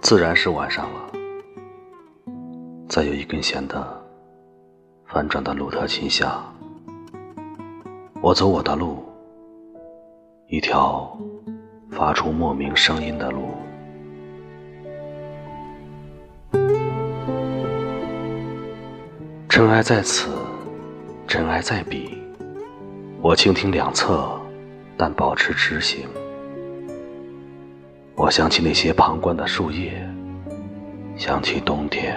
自然是晚上了。在有一根弦的翻转的鲁特琴下，我走我的路，一条发出莫名声音的路。尘埃在此，尘埃在彼，我倾听两侧，但保持直行。我想起那些旁观的树叶，想起冬天。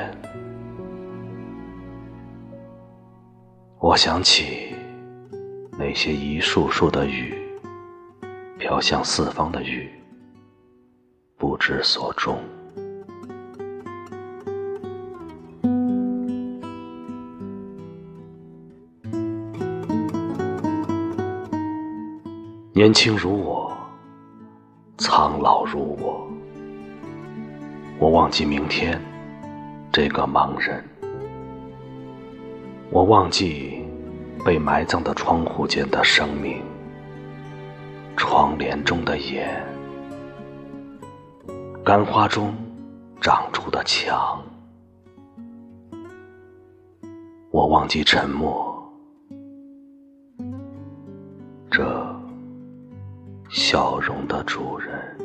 我想起那些一束束的雨，飘向四方的雨，不知所终。年轻如我。苍老如我，我忘记明天这个盲人，我忘记被埋葬的窗户间的生命，窗帘中的眼，干花中长出的墙，我忘记沉默，这。笑容的主人。